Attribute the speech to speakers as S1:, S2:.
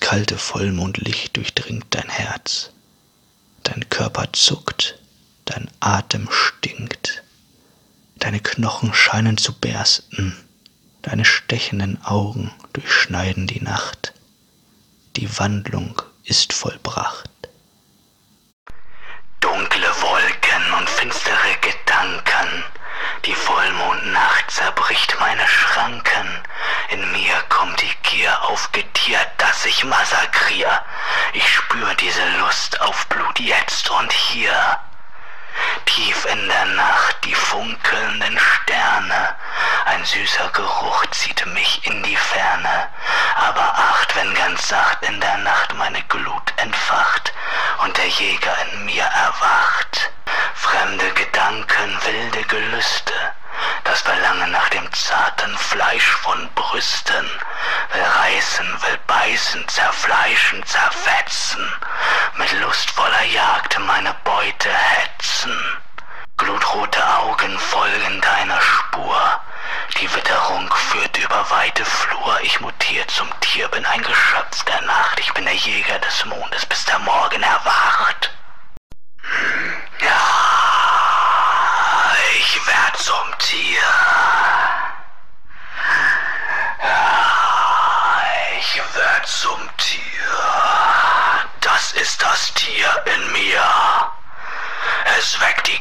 S1: kalte Vollmondlicht durchdringt dein Herz. Dein Körper zuckt, dein Atem stinkt. Deine Knochen scheinen zu bersten, deine stechenden Augen durchschneiden die Nacht. Die Wandlung ist vollbracht.
S2: Dunkle Wolken und finstere Gedanken, die Vollmondnacht zerbricht meine Schranken. In mir kommt die ich massakrier. Ich spür diese Lust auf Blut jetzt und hier. Tief in der Nacht die funkelnden Sterne, ein süßer Geruch zieht mich in die Ferne. Aber acht, wenn ganz sacht in der Nacht meine Glut entfacht und der Jäger in mir erwacht. Fremde Gedanken, Fleisch von Brüsten, will reißen, will beißen, zerfleischen, zerfetzen, mit lustvoller Jagd meine Beute hetzen. Glutrote Augen folgen deiner Spur, die Witterung führt über weite Flur, ich mutier zum Tier, bin ein Geschöpf der Nacht, ich bin der Jäger des Mondes, bis der Morgen erwacht. Ja, ich werd zum Tier. Ja, ich werd zum Tier. Das ist das Tier in mir. Es weckt die